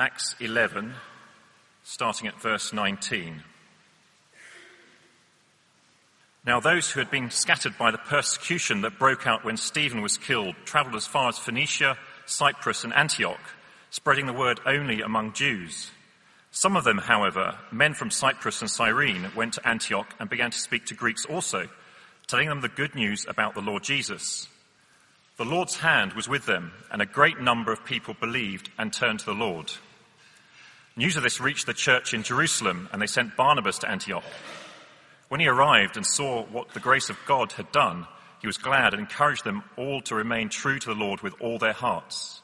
Acts 11, starting at verse 19. Now, those who had been scattered by the persecution that broke out when Stephen was killed travelled as far as Phoenicia, Cyprus, and Antioch, spreading the word only among Jews. Some of them, however, men from Cyprus and Cyrene, went to Antioch and began to speak to Greeks also, telling them the good news about the Lord Jesus. The Lord's hand was with them, and a great number of people believed and turned to the Lord. News of this reached the church in Jerusalem, and they sent Barnabas to Antioch. When he arrived and saw what the grace of God had done, he was glad and encouraged them all to remain true to the Lord with all their hearts.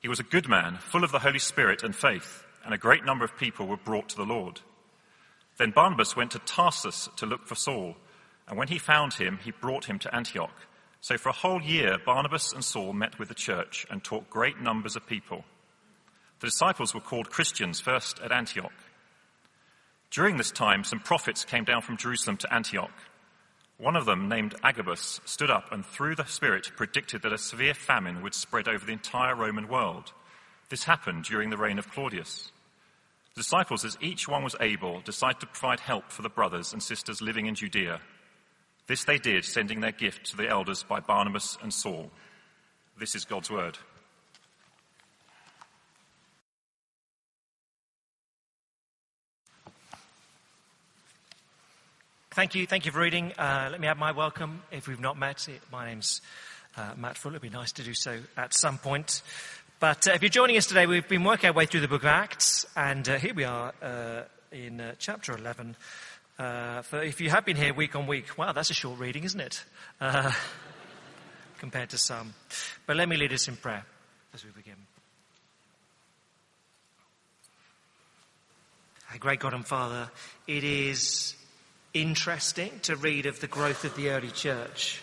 He was a good man, full of the Holy Spirit and faith, and a great number of people were brought to the Lord. Then Barnabas went to Tarsus to look for Saul, and when he found him, he brought him to Antioch. So for a whole year, Barnabas and Saul met with the church and taught great numbers of people. The disciples were called Christians first at Antioch. During this time, some prophets came down from Jerusalem to Antioch. One of them, named Agabus, stood up and through the Spirit predicted that a severe famine would spread over the entire Roman world. This happened during the reign of Claudius. The disciples, as each one was able, decided to provide help for the brothers and sisters living in Judea this they did, sending their gift to the elders by Barnabas and Saul. This is God's word. Thank you. Thank you for reading. Uh, let me add my welcome. If we've not met, my name's uh, Matt Fuller. It'd be nice to do so at some point. But uh, if you're joining us today, we've been working our way through the book of Acts, and uh, here we are uh, in uh, chapter 11. Uh, for if you have been here week on week, wow, that's a short reading, isn't it? Compared to some. But let me lead us in prayer as we begin. Our great God and Father, it is interesting to read of the growth of the early church.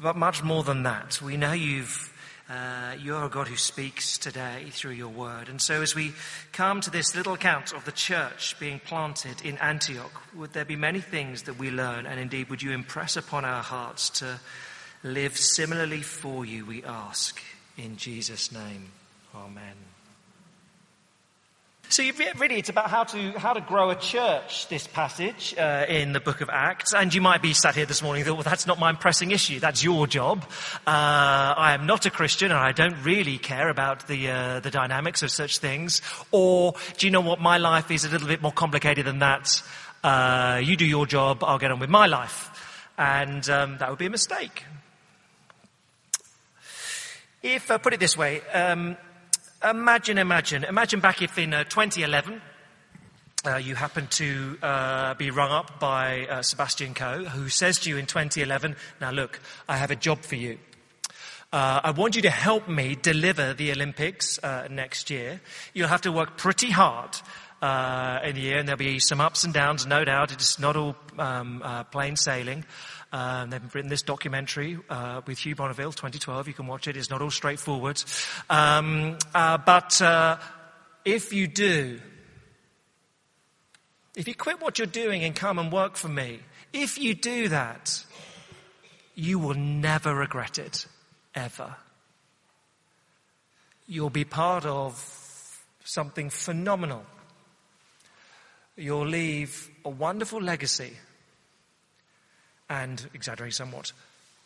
But much more than that, we know you've uh, you're a God who speaks today through your word. And so, as we come to this little account of the church being planted in Antioch, would there be many things that we learn? And indeed, would you impress upon our hearts to live similarly for you, we ask. In Jesus' name, amen. So really, it's about how to how to grow a church. This passage uh, in the book of Acts, and you might be sat here this morning and thought, "Well, that's not my pressing issue. That's your job. Uh, I am not a Christian, and I don't really care about the uh, the dynamics of such things." Or, do you know what? My life is a little bit more complicated than that. Uh, you do your job. I'll get on with my life, and um, that would be a mistake. If uh, put it this way. Um, Imagine, imagine, imagine back if in uh, 2011 uh, you happen to uh, be rung up by uh, Sebastian Coe, who says to you in 2011, Now look, I have a job for you. Uh, I want you to help me deliver the Olympics uh, next year. You'll have to work pretty hard in the year, and there'll be some ups and downs, no doubt. It's not all um, plain sailing. Um, they've written this documentary uh, with Hugh Bonneville, 2012. You can watch it. It's not all straightforward. Um, uh, but uh, if you do, if you quit what you're doing and come and work for me, if you do that, you will never regret it, ever. You'll be part of something phenomenal. You'll leave a wonderful legacy and, exaggerate somewhat,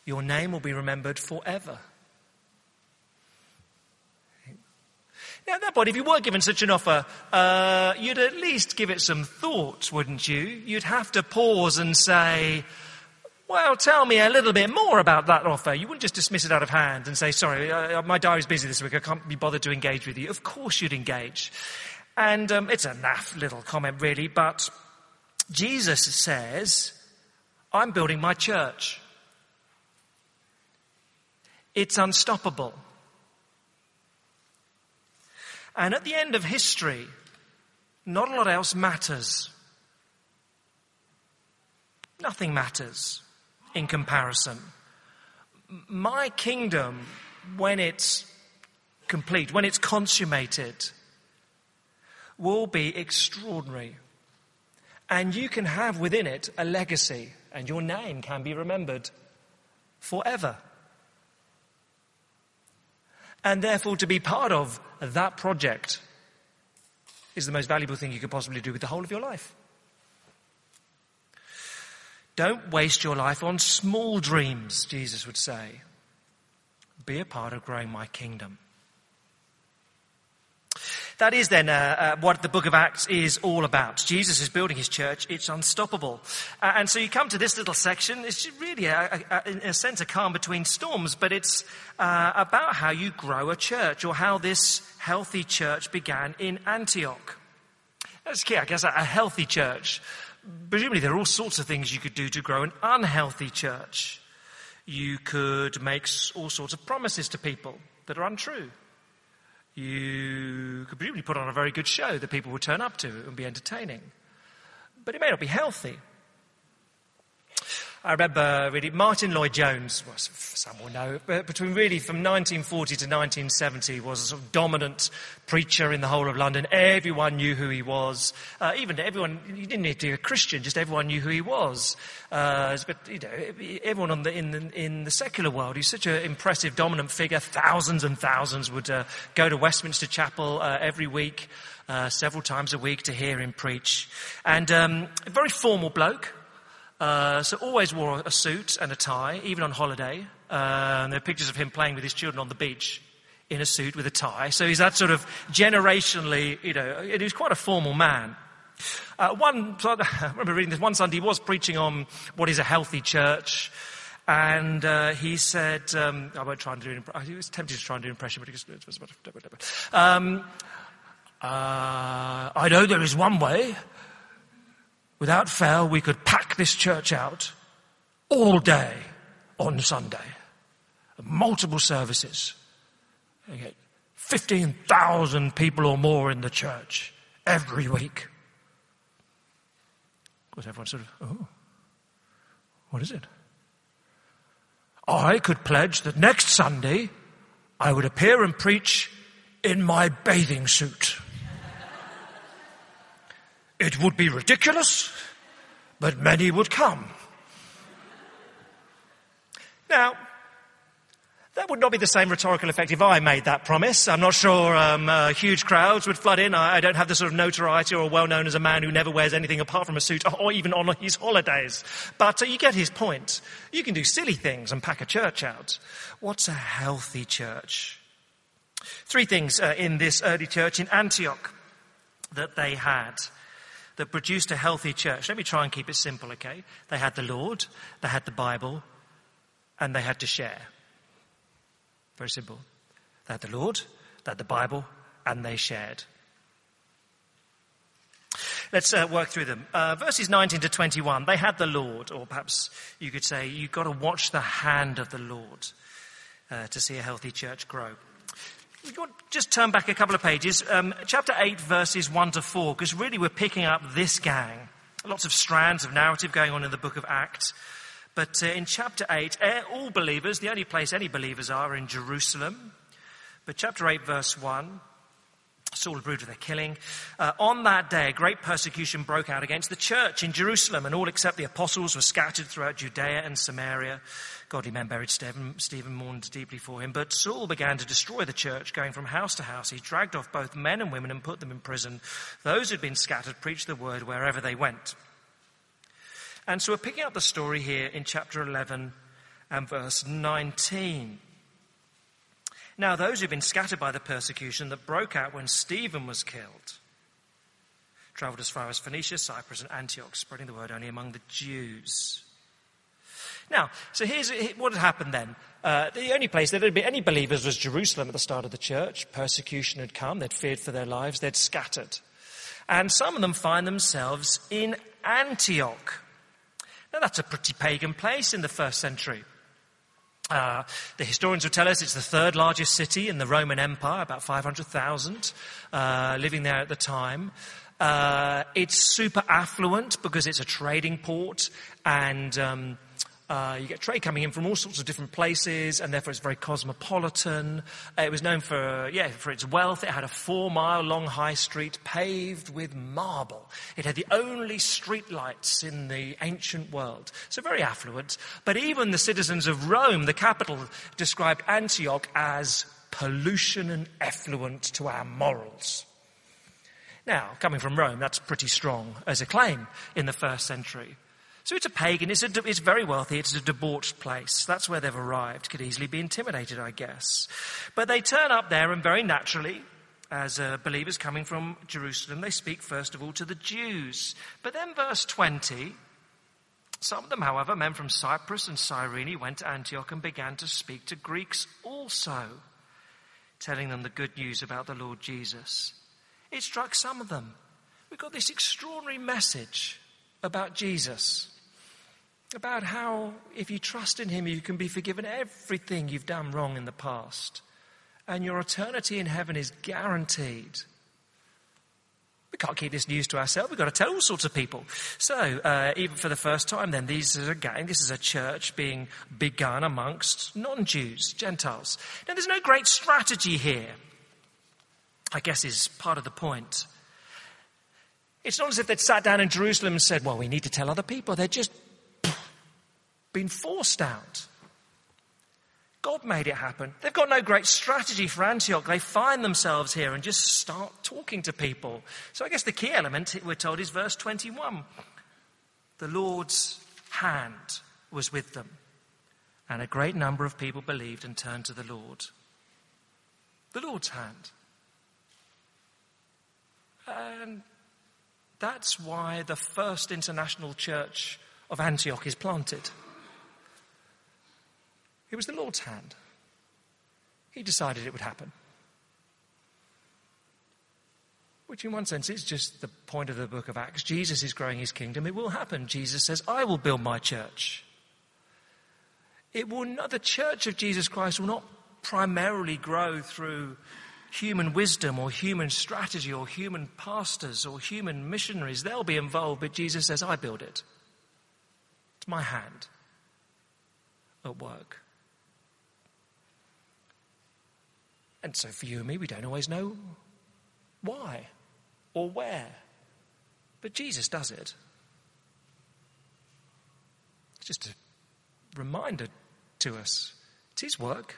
your name will be remembered forever. Now, at that point, if you were given such an offer, uh, you'd at least give it some thought, wouldn't you? You'd have to pause and say, well, tell me a little bit more about that offer. You wouldn't just dismiss it out of hand and say, sorry, uh, my diary's busy this week. I can't be bothered to engage with you. Of course you'd engage. And um, it's a naff little comment, really, but Jesus says, I'm building my church. It's unstoppable. And at the end of history, not a lot else matters. Nothing matters in comparison. My kingdom, when it's complete, when it's consummated, will be extraordinary. And you can have within it a legacy and your name can be remembered forever. And therefore, to be part of that project is the most valuable thing you could possibly do with the whole of your life. Don't waste your life on small dreams, Jesus would say. Be a part of growing my kingdom. That is then uh, uh, what the book of Acts is all about. Jesus is building his church. It's unstoppable. Uh, and so you come to this little section. It's really, a, a, in a sense, a calm between storms, but it's uh, about how you grow a church or how this healthy church began in Antioch. That's key, I guess, a healthy church. Presumably, there are all sorts of things you could do to grow an unhealthy church. You could make all sorts of promises to people that are untrue. You could presumably put on a very good show that people would turn up to and be entertaining. But it may not be healthy. I remember really Martyn Lloyd-Jones, well, some will know, but between really from 1940 to 1970 was a sort of dominant preacher in the whole of London. Everyone knew who he was. Uh, even everyone, you didn't need to be a Christian, just everyone knew who he was. Uh, but, you know, everyone the, in, the, in the secular world, he's such an impressive, dominant figure. Thousands and thousands would uh, go to Westminster Chapel uh, every week, uh, several times a week to hear him preach. And um, a very formal bloke. Uh, so always wore a suit and a tie, even on holiday. Uh, there are pictures of him playing with his children on the beach in a suit with a tie. So he's that sort of generationally, you know, he was quite a formal man. Uh, one, I remember reading this one Sunday, he was preaching on what is a healthy church. And uh, he said, um, I won't try and do an impression. He was tempted to try and do an impression, but he was, um, uh, I know there is one way Without fail, we could pack this church out all day on Sunday. Multiple services. 15,000 people or more in the church every week. Of course, everyone sort of, oh, what is it? I could pledge that next Sunday I would appear and preach in my bathing suit. It would be ridiculous, but many would come. Now, that would not be the same rhetorical effect if I made that promise. I'm not sure um, uh, huge crowds would flood in. I, I, don't have the sort of notoriety or well known as a man who never wears anything apart from a suit or even on his holidays. But uh, you get his point. You can do silly things and pack a church out. What's a healthy church? Three things uh, in this early church in Antioch that they had that produced a healthy church. Let me try and keep it simple, okay? They had the Lord, they had the Bible, and they had to share. Very simple. They had the Lord, they had the Bible, and they shared. Let's uh, work through them. Uh, verses 19 to 21, they had the Lord, or perhaps you could say you've got to watch the hand of the Lord uh, to see a healthy church grow just turn back a couple of pages, um, chapter 8, verses 1 to 4, because really we're picking up this gang. Lots of strands of narrative going on in the book of Acts. But uh, in chapter 8, eh, all believers, the only place any believers are, in Jerusalem. But chapter 8, verse 1, Saul approved of their killing. Uh, on that day, a great persecution broke out against the church in Jerusalem, and all except the apostles were scattered throughout Judea and Samaria. Godly men buried Stephen. Stephen mourned deeply for him. But Saul began to destroy the church, going from house to house. He dragged off both men and women and put them in prison. Those who'd been scattered preached the word wherever they went. And so we're picking up the story here in chapter 11 and verse 19. Now, those who've been scattered by the persecution that broke out when Stephen was killed traveled as far as Phoenicia, Cyprus, and Antioch, spreading the word only among the Jews. Now, so here's what had happened then. Uh, the only place there had been any believers was Jerusalem at the start of the church. Persecution had come. They'd feared for their lives. They'd scattered. And some of them find themselves in Antioch. Now, that's a pretty pagan place in the first century. Uh, the historians would tell us it's the third largest city in the Roman Empire, about 500,000 uh, living there at the time. Uh, it's super affluent because it's a trading port and um, uh, you get trade coming in from all sorts of different places, and therefore it's very cosmopolitan. Uh, it was known for, yeah, for its wealth. It had a four mile long high street paved with marble. It had the only street lights in the ancient world. So very affluent. But even the citizens of Rome, the capital, described Antioch as pollution and effluent to our morals. Now, coming from Rome, that's pretty strong as a claim in the first century. So it's a pagan, it's, a, it's very wealthy, it's a debauched place. That's where they've arrived. Could easily be intimidated, I guess. But they turn up there and very naturally, as uh, believers coming from Jerusalem, they speak first of all to the Jews. But then verse 20, some of them, however, men from Cyprus and Cyrene, went to Antioch and began to speak to Greeks also, telling them the good news about the Lord Jesus. It struck some of them. We've got this extraordinary message about Jesus about how if you trust in Him, you can be forgiven everything you've done wrong in the past. And your eternity in heaven is guaranteed. We can't keep this news to ourselves. We've got to tell all sorts of people. So, uh, even for the first time, then, these are a gang. This is a church being begun amongst non Jews, Gentiles. Now, there's no great strategy here, I guess, is part of the point. It's not as if they'd sat down in Jerusalem and said, Well, we need to tell other people. They're just been forced out. God made it happen. They've got no great strategy for Antioch. They find themselves here and just start talking to people. So I guess the key element, we're told, is verse 21. The Lord's hand was with them, and a great number of people believed and turned to the Lord. The Lord's hand. And that's why the first international church of Antioch is planted. It was the Lord's hand. He decided it would happen. Which, in one sense, is just the point of the book of Acts. Jesus is growing his kingdom. It will happen. Jesus says, I will build my church. It will not, the church of Jesus Christ will not primarily grow through human wisdom or human strategy or human pastors or human missionaries. They'll be involved, but Jesus says, I build it. It's my hand at work. And so for you and me, we don't always know why or where. But Jesus does it. It's just a reminder to us. It's His work.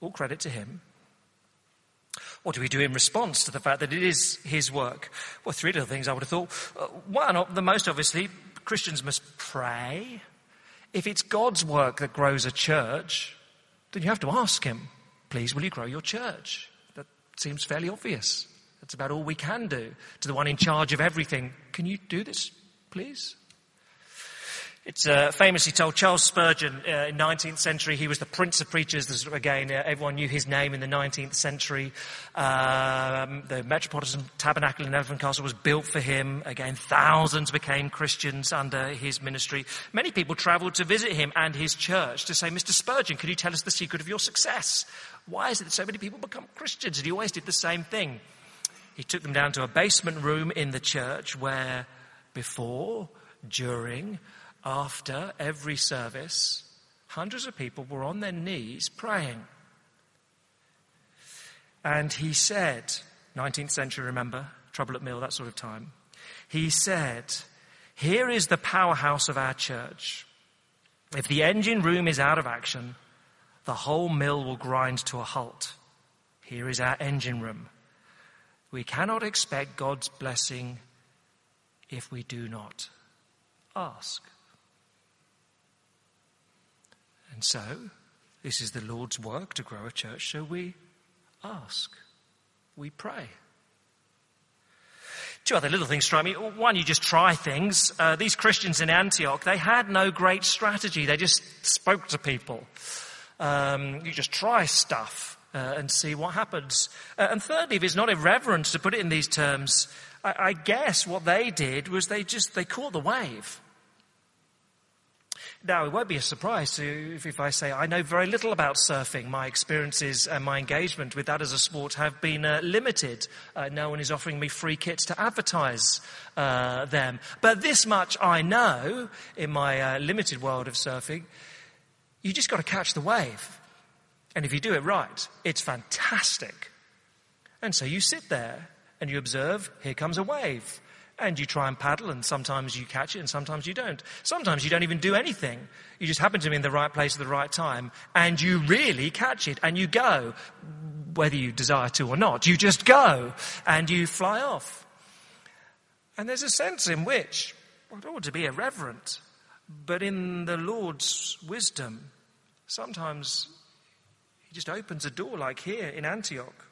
All credit to Him. What do we do in response to the fact that it is His work? Well, three little things I would have thought. Uh, one, the most obviously, Christians must pray. If it's God's work that grows a church, then you have to ask Him please will you grow your church? That seems fairly obvious. That's about all we can do. To the one in charge of everything, can you do this, please? It's uh, famously told Charles Spurgeon uh, in 19th century. He was the prince of preachers. Again, uh, everyone knew his name in the 19th century. Um, the Metropolitan Tabernacle in Elephant Castle was built for him. Again, thousands became Christians under his ministry. Many people travelled to visit him and his church to say, "Mr. Spurgeon, can you tell us the secret of your success? Why is it that so many people become Christians?" And he always did the same thing. He took them down to a basement room in the church where, before, during, after every service, hundreds of people were on their knees praying. And he said, 19th century, remember, trouble at mill, that sort of time. He said, Here is the powerhouse of our church. If the engine room is out of action, the whole mill will grind to a halt. Here is our engine room. We cannot expect God's blessing if we do not ask. And so, this is the Lord's work to grow a church, so we ask, we pray. Two other little things strike me. One, you just try things. Uh, these Christians in Antioch, they had no great strategy. They just spoke to people. Um, you just try stuff uh, and see what happens. Uh, and thirdly, if it's not irreverent to put it in these terms, I, I guess what they did was they just they caught the wave. Now, it won't be a surprise if, if, I say I know very little about surfing. My experiences and my engagement with that as a sport have been uh, limited. Uh, no one is offering me free kits to advertise uh, them. But this much I know in my uh, limited world of surfing. You just got to catch the wave. And if you do it right, it's fantastic. And so you sit there and you observe, here comes a wave and you try and paddle, and sometimes you catch it, and sometimes you don't. Sometimes you don't even do anything. You just happen to be in the right place at the right time, and you really catch it, and you go, whether you desire to or not. You just go, and you fly off. And there's a sense in which well, it ought to be irreverent, but in the Lord's wisdom, sometimes He just opens a door, like here in Antioch.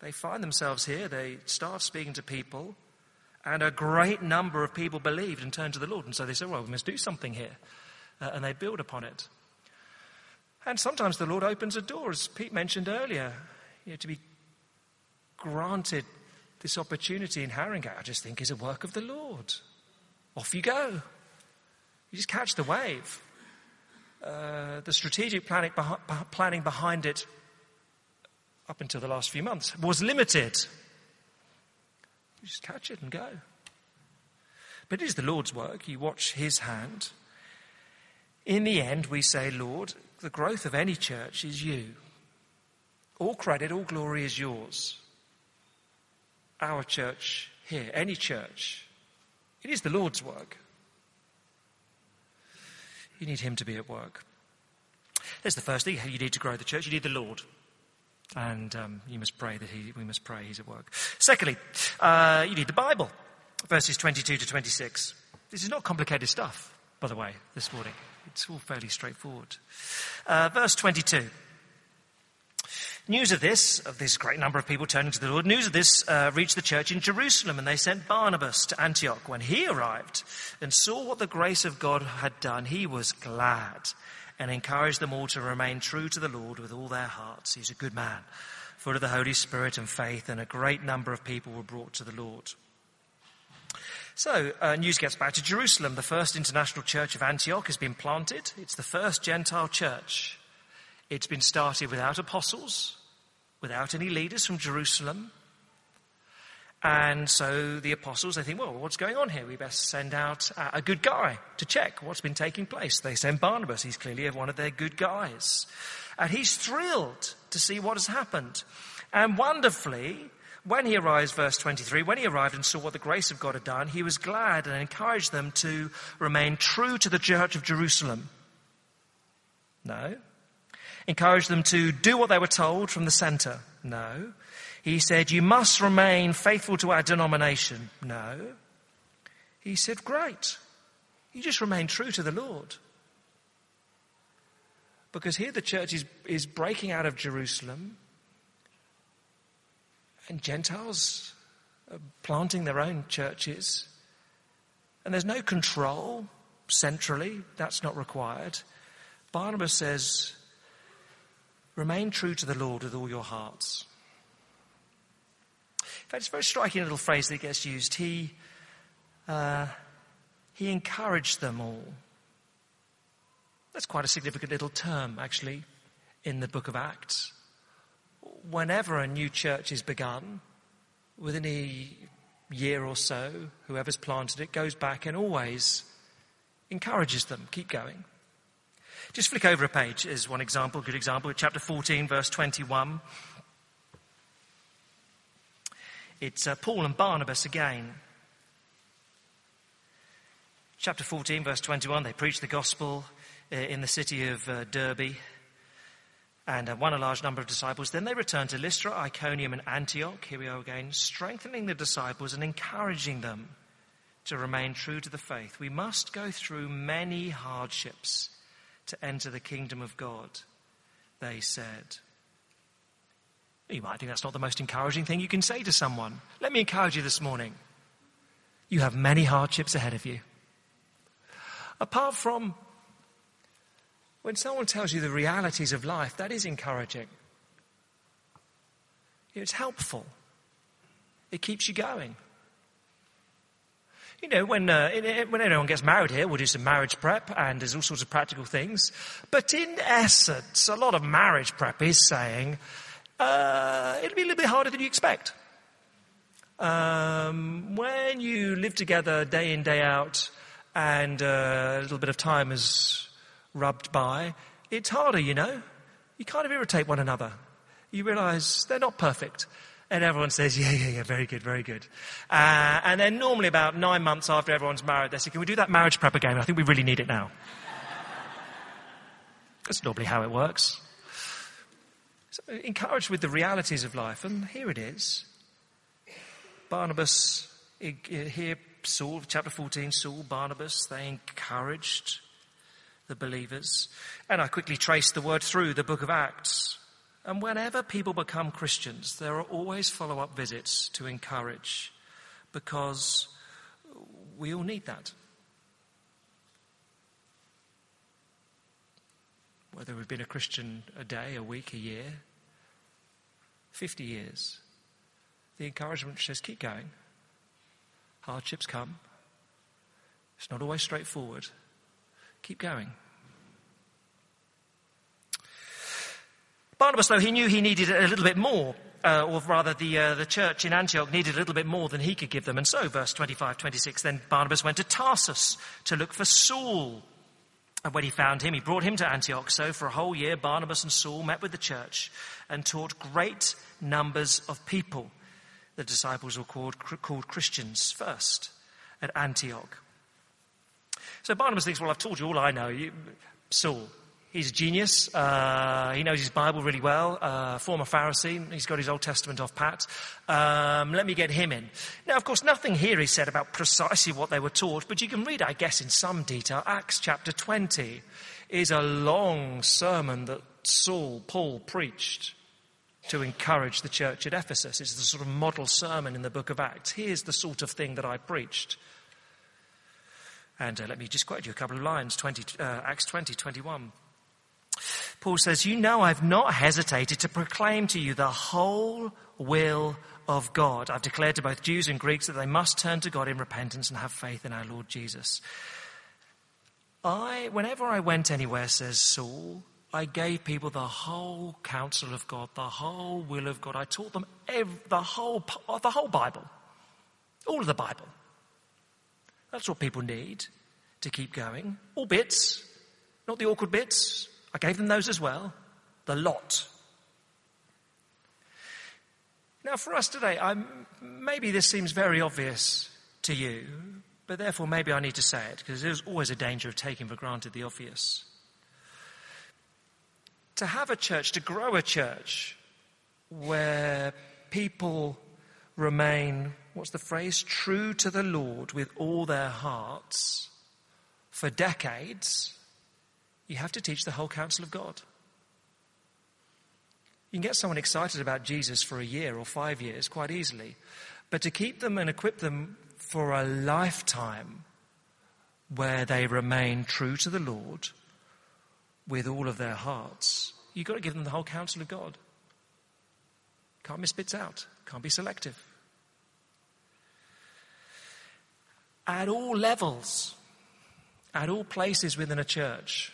They find themselves here, they start speaking to people, and a great number of people believed and turned to the Lord. And so they said, Well, we must do something here. Uh, and they build upon it. And sometimes the Lord opens a door, as Pete mentioned earlier, you know, to be granted this opportunity in Haringey, I just think is a work of the Lord. Off you go. You just catch the wave. Uh, the strategic planning, planning behind it up until the last few months was limited. You just catch it and go. But it is the Lord's work. You watch His hand. In the end, we say, Lord, the growth of any church is you. All credit, all glory is yours. Our church here, any church, it is the Lord's work. You need Him to be at work. There's the first thing. You need to grow the church. You need the Lord. And um, you must pray that he, we must pray He's at work. Secondly, uh, you need the Bible. Verses 22 to 26. This is not complicated stuff, by the way, this morning. It's all fairly straightforward. Uh, verse 22. News of this, of this great number of people turning to the Lord, news of this uh, reached the church in Jerusalem, and they sent Barnabas to Antioch. When he arrived and saw what the grace of God had done, he was glad and encouraged them all to remain true to the Lord with all their hearts. He's a good man, full of the Holy Spirit and faith, and a great number of people were brought to the Lord. So, uh, news gets back to Jerusalem. The first international church of Antioch has been planted. It's the first Gentile church. It's been started without apostles, without any leaders from Jerusalem. And so the apostles, they think, well, what's going on here? We best send out uh, a good guy to check what's been taking place. They send Barnabas. He's clearly one of their good guys. And he's thrilled to see what has happened. And wonderfully, when he arrives, verse 23, when he arrived and saw what the grace of God had done, he was glad and encouraged them to remain true to the church of Jerusalem. No. Encouraged them to do what they were told from the center. No. He said, You must remain faithful to our denomination. No. He said, Great. You just remain true to the Lord. Because here the church is, is breaking out of Jerusalem and Gentiles are planting their own churches. And there's no control centrally, that's not required. Barnabas says, remain true to the Lord with all your hearts. In fact, it's a very striking little phrase that gets used. He, uh, he encouraged them all. That's quite a significant little term, actually, in the book of Acts whenever a new church is begun, within a year or so, whoever's planted it goes back and always encourages them, keep going. Just flick over a page as one example, good example, chapter 14, verse 21. It's uh, Paul and Barnabas again. Chapter 14, verse 21, they preach the gospel uh, in the city of uh, Derbe and uh, won a large number of disciples. Then they returned to Lystra, Iconium, and Antioch. Here we are again, strengthening the disciples and encouraging them to remain true to the faith. We must go through many hardships to enter the kingdom of God, they said. You might think that's not the most encouraging thing you can say to someone. Let me encourage you this morning. You have many hardships ahead of you. Apart from when someone tells you the realities of life, that is encouraging. It's helpful. It keeps you going. You know, when, uh, when anyone gets married here, we'll do some marriage prep and there's all sorts of practical things. But in essence, a lot of marriage prep is saying uh, it'll be a little bit harder than you expect. Um, when you live together day in, day out, and uh, a little bit of time has rubbed by, it's harder, you know. You kind of irritate one another. You realize they're not perfect. And everyone says, yeah, yeah, yeah, very good, very good. Uh, and then normally about nine months after everyone's married, they say, can we do that marriage prep again? I think we really need it now. That's normally how it works. So encouraged with the realities of life, and here it is. Barnabas Here, Saul, chapter 14, Saul, Barnabas, they encouraged the believers. And I quickly traced the word through the book of Acts. And whenever people become Christians, there are always follow up visits to encourage because we all need that. Whether we've been a Christian a day, a week, a year, 50 years, the encouragement says keep going. Hardships come. It's not always straightforward. Keep going. Barnabas, though, he knew he needed a little bit more, uh, or rather, the, uh, the church in Antioch needed a little bit more than he could give them. And so, verse 25, 26, then Barnabas went to Tarsus to look for Saul. And when he found him, he brought him to Antioch. So, for a whole year, Barnabas and Saul met with the church and taught great numbers of people. The disciples were called, called Christians first at Antioch. So Barnabas thinks, well, I've told you all I know. You, Saul, he's a genius. Uh, he knows his Bible really well. Uh, former Pharisee. He's got his Old Testament off pat. Um, let me get him in. Now, of course, nothing here is said about precisely what they were taught, but you can read, I guess, in some detail. Acts chapter 20 is a long sermon that Saul, Paul preached to encourage the church at Ephesus. It's the sort of model sermon in the book of Acts. Here's the sort of thing that I preached. And uh, let me just quote you a couple of lines 20, uh, Acts 20, 21. Paul says, You know, I've not hesitated to proclaim to you the whole will of God. I've declared to both Jews and Greeks that they must turn to God in repentance and have faith in our Lord Jesus. I, whenever I went anywhere, says Saul, I gave people the whole counsel of God, the whole will of God. I taught them the, whole, oh, the whole Bible, all of the Bible. That's what people need to keep going. All bits, not the awkward bits. I gave them those as well. The lot. Now, for us today, I'm, maybe this seems very obvious to you, but therefore maybe I need to say it because there's always a danger of taking for granted the obvious to have a church, to grow a church where people remain, what's the phrase, true to the Lord with all their hearts for decades, you have to teach the whole counsel of God. You can get someone excited about Jesus for a year or five years quite easily, but to keep them and equip them for a lifetime where they remain true to the Lord with all of their hearts, you've got to give them the whole counsel of God. Can't miss bits out, can't be selective. At all levels, at all places within a church.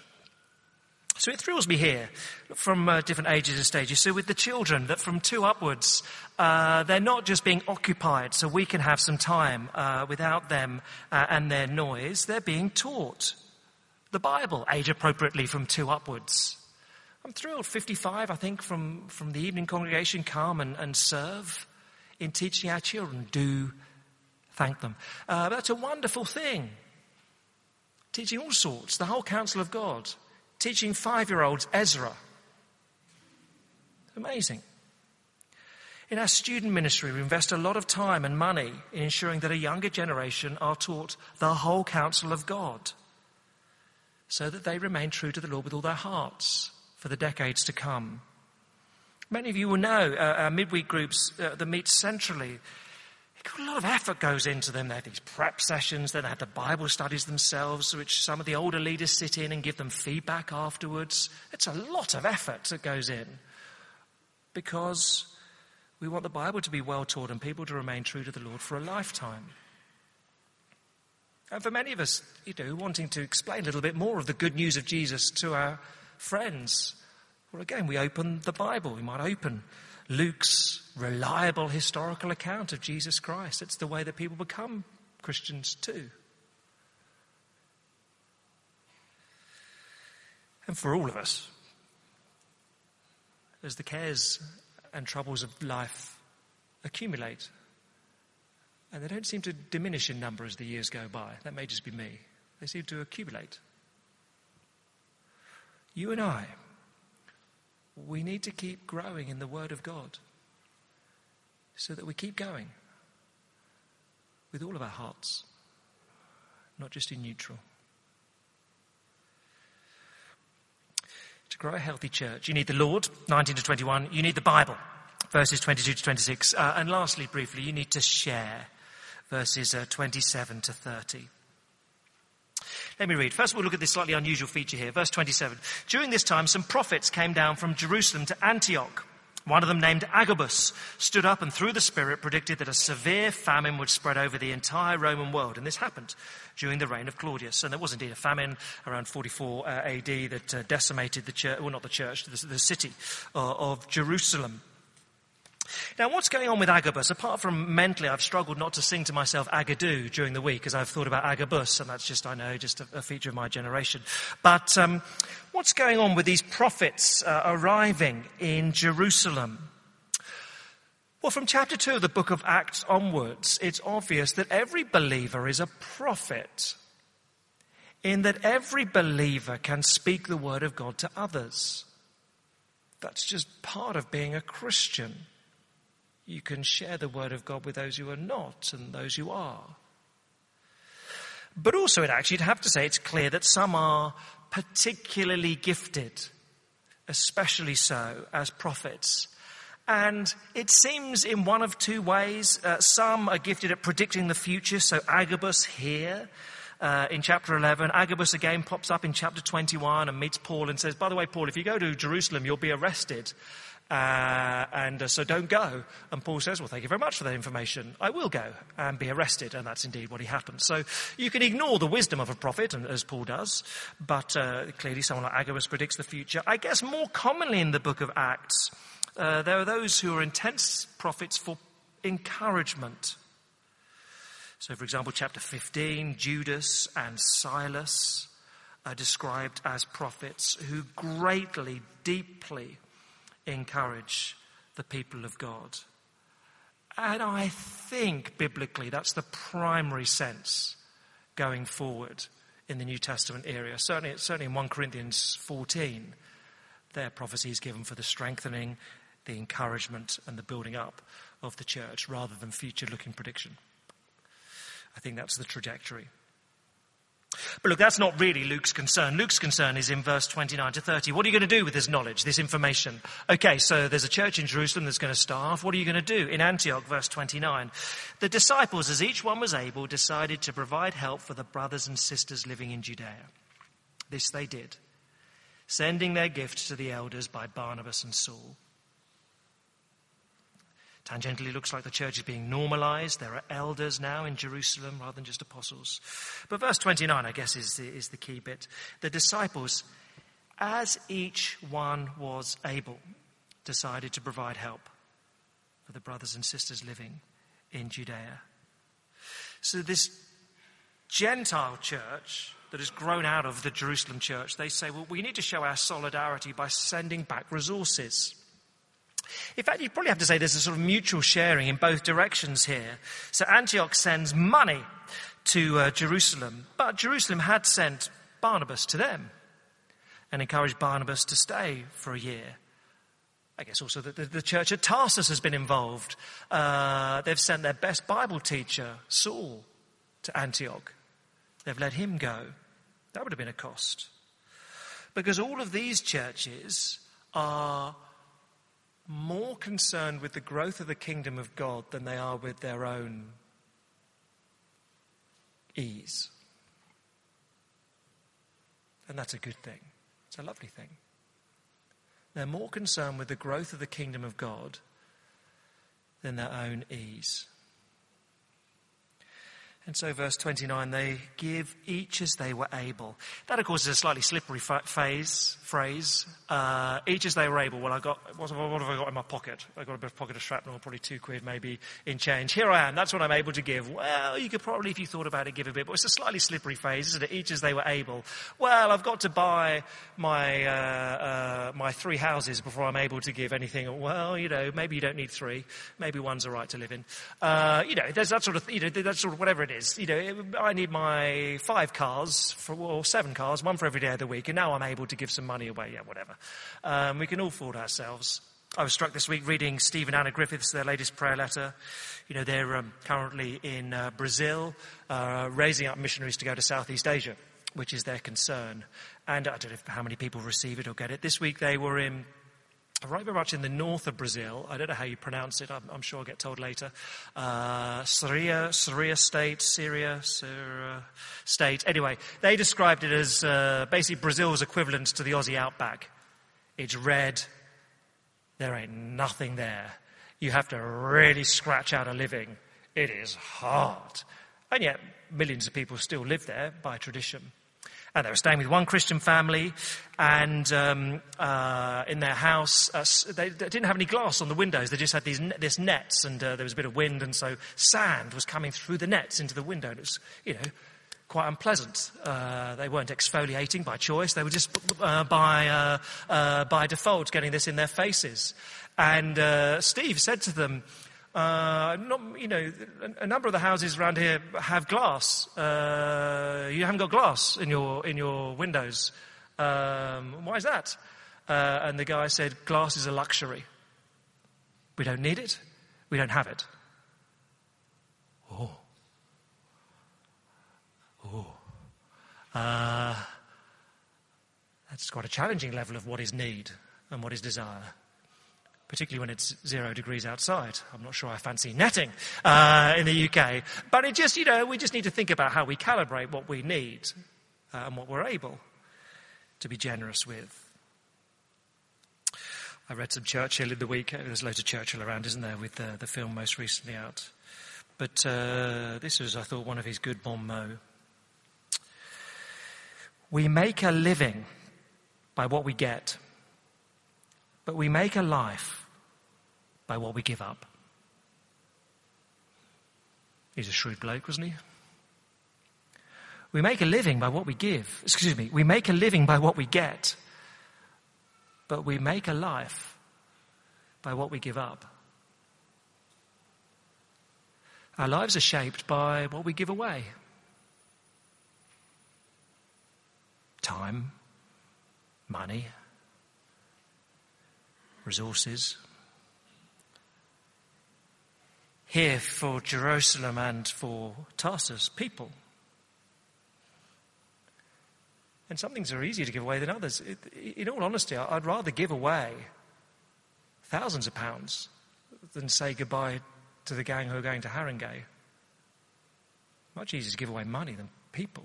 So it thrills me here from uh, different ages and stages. So with the children, that from two upwards, uh, they're not just being occupied so we can have some time uh, without them uh, and their noise. They're being taught the Bible, age appropriately from two upwards. I'm thrilled. 55, I think, from, from the evening congregation come and, and serve in teaching our children. Do thank them. Uh, that's a wonderful thing. Teaching all sorts, the whole counsel of God. Teaching five year olds Ezra. Amazing. In our student ministry, we invest a lot of time and money in ensuring that a younger generation are taught the whole counsel of God so that they remain true to the Lord with all their hearts for the decades to come. Many of you will know uh, our midweek groups uh, that meet centrally. A lot of effort goes into them. They have these prep sessions, then they have the Bible studies themselves, which some of the older leaders sit in and give them feedback afterwards. It's a lot of effort that goes in because we want the Bible to be well taught and people to remain true to the Lord for a lifetime. And for many of us, you know, wanting to explain a little bit more of the good news of Jesus to our friends, well, again, we open the Bible. We might open Luke's reliable historical account of Jesus Christ. It's the way that people become Christians too. And for all of us, as the cares and troubles of life accumulate, and they don't seem to diminish in number as the years go by. That may just be me. They seem to accumulate. You and I, we need to keep growing in the Word of God so that we keep going. with all of our hearts, not just in neutral. To grow a healthy church, you need the Lord, 19 to 21. You need the Bible, verses 22 to 26. Uh, and lastly, briefly, you need to share, verses uh, 27 to 30. Let me read. First we'll look at this slightly unusual feature here. Verse 27. During this time, some prophets came down from Jerusalem to Antioch. One of them, named Agabus, stood up and through the Spirit predicted that a severe famine would spread over the entire Roman world. And this happened during the reign of Claudius. And there was indeed a famine around 44 uh, AD that uh, decimated the church, well, not the church, the, city uh, of Jerusalem. Now, what's going on with Agabus? Apart from mentally, I've struggled not to sing to myself Agadoo during the week as I've thought about Agabus, and that's just, I know, just a, a feature of my generation. But um, what's going on with these prophets uh, arriving in Jerusalem? Well, from chapter 2 of the book of Acts onwards, it's obvious that every believer is a prophet, in that every believer can speak the word of God to others. That's just part of being a Christian you can share the word of God with those who are not and those who are. But also, it actually, you'd have to say it's clear that some are particularly gifted, especially so as prophets. And it seems in one of two ways. Uh, some are gifted at predicting the future, so Agabus here. Uh, in chapter 11, Agabus again pops up in chapter 21 and meets Paul and says, By the way, Paul, if you go to Jerusalem, you'll be arrested. Uh, and uh, so don't go. And Paul says, Well, thank you very much for that information. I will go and be arrested. And that's indeed what he happened. So you can ignore the wisdom of a prophet, and, as Paul does, but uh, clearly someone like Agabus predicts the future. I guess more commonly in the book of Acts, uh, there are those who are intense prophets for encouragement. So, for example, chapter 15, Judas and Silas are described as prophets who greatly, deeply encourage the people of God. And I think biblically that's the primary sense going forward in the New Testament area. Certainly, certainly in 1 Corinthians 14, there are prophecies given for the strengthening, the encouragement, and the building up of the church rather than future looking prediction. I think that's the trajectory. But look, that's not really Luke's concern. Luke's concern is in verse 29 to 30. What are you going to do with this knowledge, this information? Okay, so there's a church in Jerusalem that's going to starve. What are you going to do? In Antioch, verse 29. The disciples, as each one was able, decided to provide help for the brothers and sisters living in Judea. This they did, sending their gifts to the elders by Barnabas and Saul. Tangentially looks like the church is being normalized. There are elders now in Jerusalem rather than just apostles. But verse 29, I guess, is the, is the key bit. The disciples, as each one was able, decided to provide help for the brothers and sisters living in Judea. So this Gentile church that has grown out of the Jerusalem church, they say, well, we need to show our solidarity by sending back resources. In fact, you'd probably have to say there's a sort of mutual sharing in both directions here. So Antioch sends money to uh, Jerusalem, but Jerusalem had sent Barnabas to them and encouraged Barnabas to stay for a year. I guess also that the, the, church at Tarsus has been involved. Uh, they've sent their best Bible teacher, Saul, to Antioch. They've let him go. That would have been a cost. Because all of these churches are more concerned with the growth of the kingdom of God than they are with their own ease. And that's a good thing. It's a lovely thing. They're more concerned with the growth of the kingdom of God than their own ease. And so, verse 29, they give each as they were able. That, of course, is a slightly slippery phase, phrase. Uh, each as they were able. Well, I got, what have, what have I got in my pocket? I got a bit of pocket of shrapnel, probably two quid maybe in change. Here I am. That's what I'm able to give. Well, you could probably, if you thought about it, give a bit, but it's a slightly slippery phrase, isn't it? Each as they were able. Well, I've got to buy my, uh, uh, my three houses before I'm able to give anything. Well, you know, maybe you don't need three. Maybe one's all right to live in. Uh, you know, there's that sort of, you know, that's sort of whatever it is. You know, I need my five cars, for, or seven cars, one for every day of the week, and now I'm able to give some money away. Yeah, whatever. Um, we can all fool ourselves. I was struck this week reading Steve and Anna Griffiths, their latest prayer letter. You know, they're um, currently in uh, Brazil, uh, raising up missionaries to go to Southeast Asia, which is their concern. And I don't know how many people receive it or get it. This week they were in right very much in the north of Brazil. I don't know how you pronounce it. I'm, I'm sure I'll get told later. Uh, Syria, Syria state, Syria, Syria state. Anyway, they described it as uh, basically Brazil's equivalent to the Aussie outback. It's red. There ain't nothing there. You have to really scratch out a living. It is hard. And yet, millions of people still live there by tradition. And they were staying with one Christian family, and um, uh, in their house, uh, they, they, didn't have any glass on the windows. They just had these this nets, and uh, there was a bit of wind, and so sand was coming through the nets into the window. And it was, you know, quite unpleasant. Uh, they weren't exfoliating by choice; they were just uh, by uh, uh, by default getting this in their faces. And uh, Steve said to them, uh, not, you know, a, number of the houses around here have glass. Uh, you haven't got glass in your in your windows. Um, why is that? Uh, and the guy said, "Glass is a luxury. We don't need it. We don't have it." Oh, oh, uh, that's quite a challenging level of what is need and what is desire particularly when it's zero degrees outside. I'm not sure I fancy netting uh, in the UK. But it just, you know, we just need to think about how we calibrate what we need uh, and what we're able to be generous with. I read some Churchill in the week. There's loads of Churchill around, isn't there, with the, the film most recently out. But uh, this was, I thought, one of his good bon mots. We make a living by what we get, but we make a life by what we give up. He's a shrewd bloke, wasn't he? We make a living by what we give. Excuse me. We make a living by what we get. But we make a life by what we give up. Our lives are shaped by what we give away time, money, resources here for Jerusalem and for Tarsus, people. And some things are easier to give away than others. In all honesty, I'd rather give away thousands of pounds than say goodbye to the gang who are going to Haringey. Much easier to give away money than people.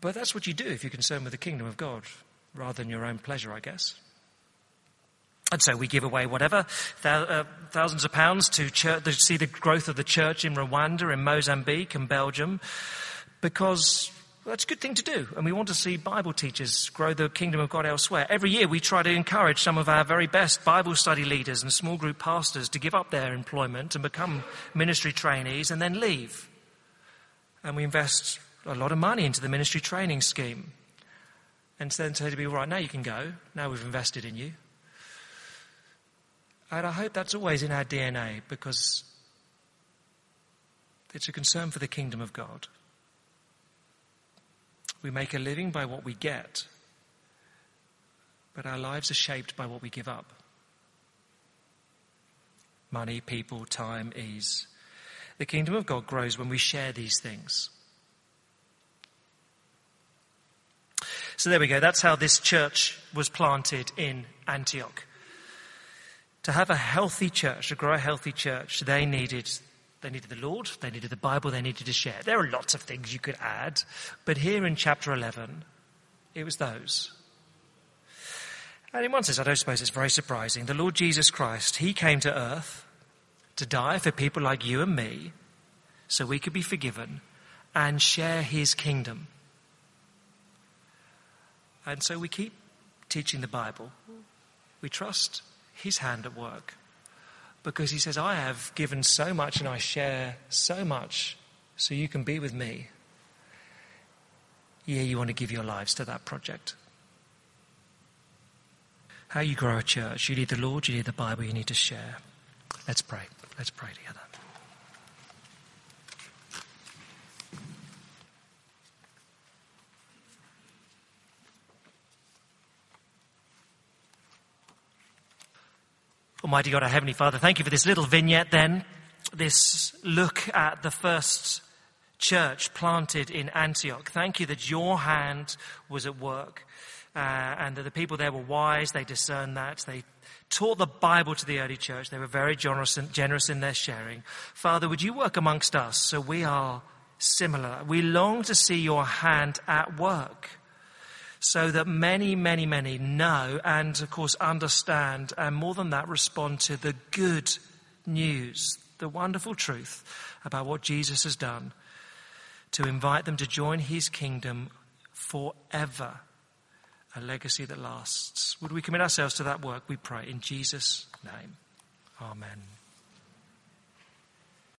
But that's what you do if you're concerned with the kingdom of God rather than your own pleasure, I guess. And so we give away whatever, uh, thousands of pounds to, church, to see the growth of the church in Rwanda, in Mozambique, and Belgium, because that's a good thing to do. And we want to see Bible teachers grow the kingdom of God elsewhere. Every year we try to encourage some of our very best Bible study leaders and small group pastors to give up their employment and become ministry trainees and then leave. And we invest a lot of money into the ministry training scheme. And then say to people, right, now you can go. Now we've invested in you. And I hope that's always in our DNA because it's a concern for the kingdom of God. We make a living by what we get, but our lives are shaped by what we give up money, people, time, ease. The kingdom of God grows when we share these things. So there we go. That's how this church was planted in Antioch to have a healthy church, to grow a healthy church, they needed they needed the Lord, they needed the Bible, they needed to share. There are lots of things you could add, but here in chapter 11, it was those. And in one sense, I don't suppose it's very surprising. The Lord Jesus Christ, He came to earth to die for people like you and me so we could be forgiven and share His kingdom. And so we keep teaching the Bible. We trust his hand at work. Because he says, I have given so much and I share so much so you can be with me. Yeah, you want to give your lives to that project. How you grow a church, you need the Lord, you need the Bible, you need to share. Let's pray. Let's pray together. Almighty God, our Heavenly Father, thank you for this little vignette then, this look at the first church planted in Antioch. Thank you that your hand was at work uh, and that the people there were wise, they discerned that, they taught the Bible to the early church, they were very generous, generous in their sharing. Father, would you work amongst us so we are similar? We long to see your hand at work so that many, many, many know and, of course, understand, and more than that, respond to the good news, the wonderful truth about what Jesus has done to invite them to join his kingdom forever, a legacy that lasts. Would we commit ourselves to that work, we pray, in Jesus' name? Amen.